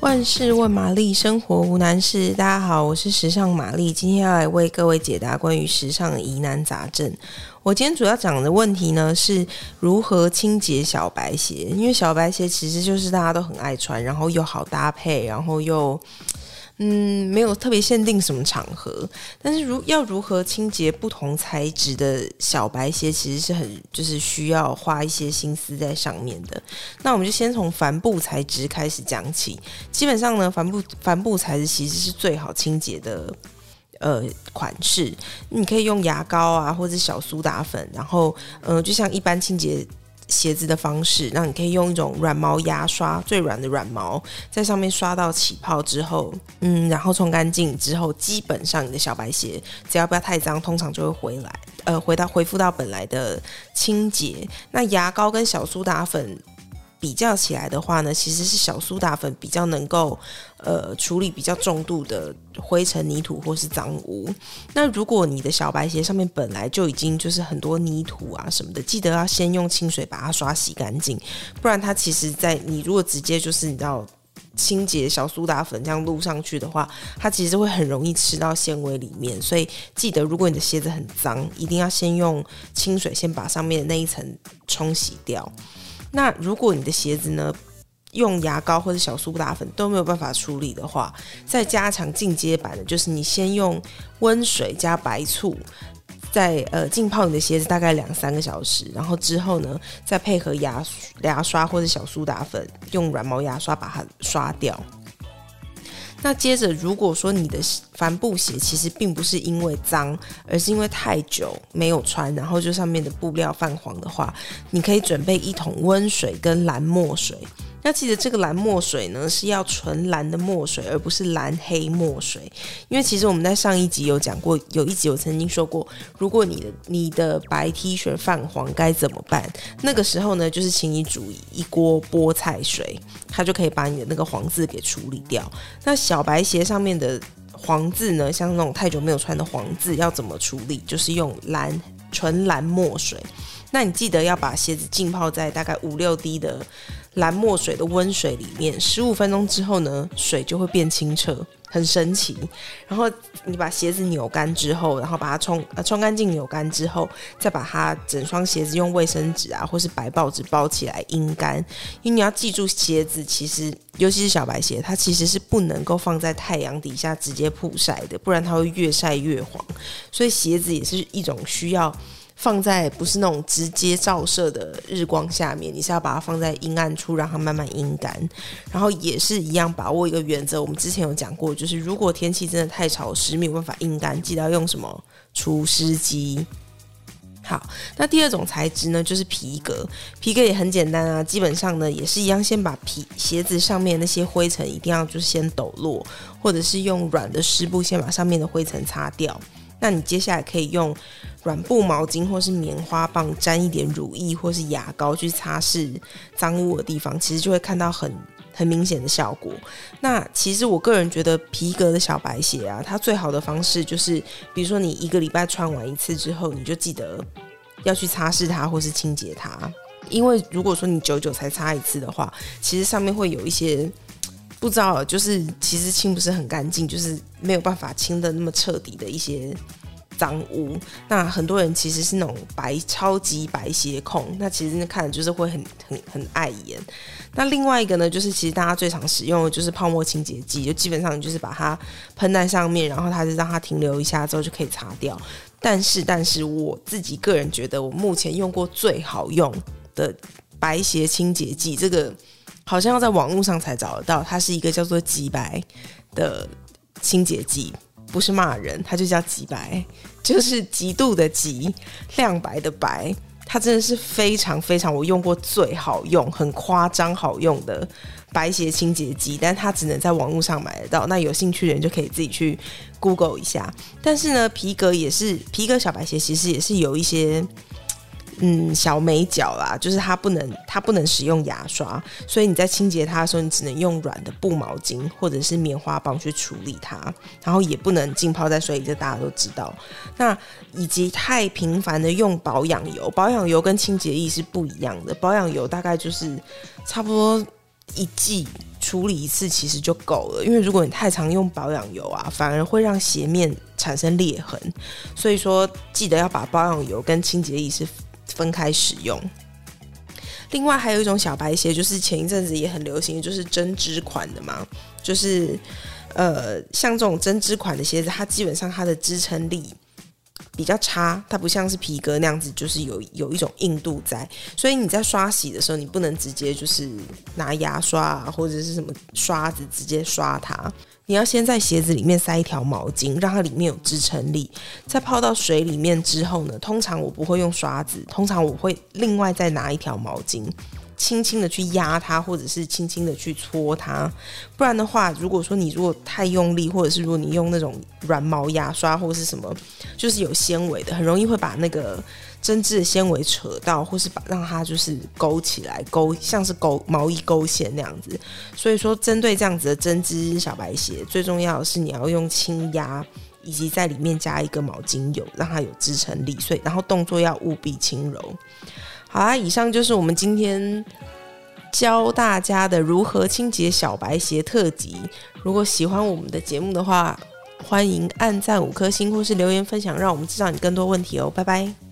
万事问玛丽，生活无难事。大家好，我是时尚玛丽，今天要来为各位解答关于时尚的疑难杂症。我今天主要讲的问题呢，是如何清洁小白鞋，因为小白鞋其实就是大家都很爱穿，然后又好搭配，然后又。嗯，没有特别限定什么场合，但是如要如何清洁不同材质的小白鞋，其实是很就是需要花一些心思在上面的。那我们就先从帆布材质开始讲起。基本上呢，帆布帆布材质其实是最好清洁的呃款式。你可以用牙膏啊，或者小苏打粉，然后呃，就像一般清洁。鞋子的方式，那你可以用一种软毛牙刷，最软的软毛，在上面刷到起泡之后，嗯，然后冲干净之后，基本上你的小白鞋只要不要太脏，通常就会回来，呃，回到恢复到本来的清洁。那牙膏跟小苏打粉。比较起来的话呢，其实是小苏打粉比较能够呃处理比较重度的灰尘、泥土或是脏污。那如果你的小白鞋上面本来就已经就是很多泥土啊什么的，记得要先用清水把它刷洗干净，不然它其实在你如果直接就是你知道清洁小苏打粉这样撸上去的话，它其实会很容易吃到纤维里面。所以记得，如果你的鞋子很脏，一定要先用清水先把上面的那一层冲洗掉。那如果你的鞋子呢，用牙膏或者小苏打粉都没有办法处理的话，再加强进阶版的，就是你先用温水加白醋，再呃浸泡你的鞋子大概两三个小时，然后之后呢，再配合牙牙刷或者小苏打粉，用软毛牙刷把它刷掉。那接着，如果说你的帆布鞋其实并不是因为脏，而是因为太久没有穿，然后就上面的布料泛黄的话，你可以准备一桶温水跟蓝墨水。要记得这个蓝墨水呢，是要纯蓝的墨水，而不是蓝黑墨水。因为其实我们在上一集有讲过，有一集我曾经说过，如果你的你的白 T 恤泛黄该怎么办？那个时候呢，就是请你煮一锅菠菜水，它就可以把你的那个黄渍给处理掉。那小白鞋上面的黄渍呢，像那种太久没有穿的黄渍，要怎么处理？就是用蓝纯蓝墨水。那你记得要把鞋子浸泡在大概五六滴的蓝墨水的温水里面，十五分钟之后呢，水就会变清澈，很神奇。然后你把鞋子扭干之后，然后把它冲呃冲干净、扭干之后，再把它整双鞋子用卫生纸啊或是白报纸包起来阴干。因为你要记住，鞋子其实尤其是小白鞋，它其实是不能够放在太阳底下直接曝晒的，不然它会越晒越黄。所以鞋子也是一种需要。放在不是那种直接照射的日光下面，你是要把它放在阴暗处，让它慢慢阴干。然后也是一样，把握一个原则，我们之前有讲过，就是如果天气真的太潮湿，没有办法阴干，记得要用什么除湿机。好，那第二种材质呢，就是皮革。皮革也很简单啊，基本上呢也是一样，先把皮鞋子上面那些灰尘一定要就先抖落，或者是用软的湿布先把上面的灰尘擦掉。那你接下来可以用软布毛巾或是棉花棒沾一点乳液或是牙膏去擦拭脏污的地方，其实就会看到很很明显的效果。那其实我个人觉得皮革的小白鞋啊，它最好的方式就是，比如说你一个礼拜穿完一次之后，你就记得要去擦拭它或是清洁它，因为如果说你久久才擦一次的话，其实上面会有一些。不知道，就是其实清不是很干净，就是没有办法清得那么彻底的一些脏污。那很多人其实是那种白超级白鞋控，那其实看着就是会很很很碍眼。那另外一个呢，就是其实大家最常使用的就是泡沫清洁剂，就基本上你就是把它喷在上面，然后它就让它停留一下之后就可以擦掉。但是，但是我自己个人觉得，我目前用过最好用的白鞋清洁剂，这个。好像要在网络上才找得到，它是一个叫做极白的清洁剂，不是骂人，它就叫极白，就是极度的极，亮白的白，它真的是非常非常我用过最好用，很夸张好用的白鞋清洁剂，但它只能在网络上买得到，那有兴趣的人就可以自己去 Google 一下。但是呢，皮革也是皮革小白鞋，其实也是有一些。嗯，小美角啦，就是它不能，它不能使用牙刷，所以你在清洁它的时候，你只能用软的布毛巾或者是棉花棒去处理它，然后也不能浸泡在水里，这大家都知道。那以及太频繁的用保养油，保养油跟清洁液是不一样的，保养油大概就是差不多一季处理一次其实就够了。因为如果你太常用保养油啊，反而会让鞋面产生裂痕。所以说，记得要把保养油跟清洁液是分开使用。另外还有一种小白鞋，就是前一阵子也很流行，就是针织款的嘛，就是呃，像这种针织款的鞋子，它基本上它的支撑力比较差，它不像是皮革那样子，就是有有一种硬度在，所以你在刷洗的时候，你不能直接就是拿牙刷啊，或者是什么刷子直接刷它。你要先在鞋子里面塞一条毛巾，让它里面有支撑力。在泡到水里面之后呢，通常我不会用刷子，通常我会另外再拿一条毛巾，轻轻的去压它，或者是轻轻的去搓它。不然的话，如果说你如果太用力，或者是如果你用那种软毛牙刷或者是什么，就是有纤维的，很容易会把那个。针织的纤维扯到，或是把让它就是勾起来，勾像是勾毛衣勾线那样子。所以说，针对这样子的针织小白鞋，最重要的是你要用轻压，以及在里面加一个毛巾油，让它有支撑力。所以，然后动作要务必轻柔。好啦，以上就是我们今天教大家的如何清洁小白鞋特辑。如果喜欢我们的节目的话，欢迎按赞五颗星，或是留言分享，让我们知道你更多问题哦。拜拜。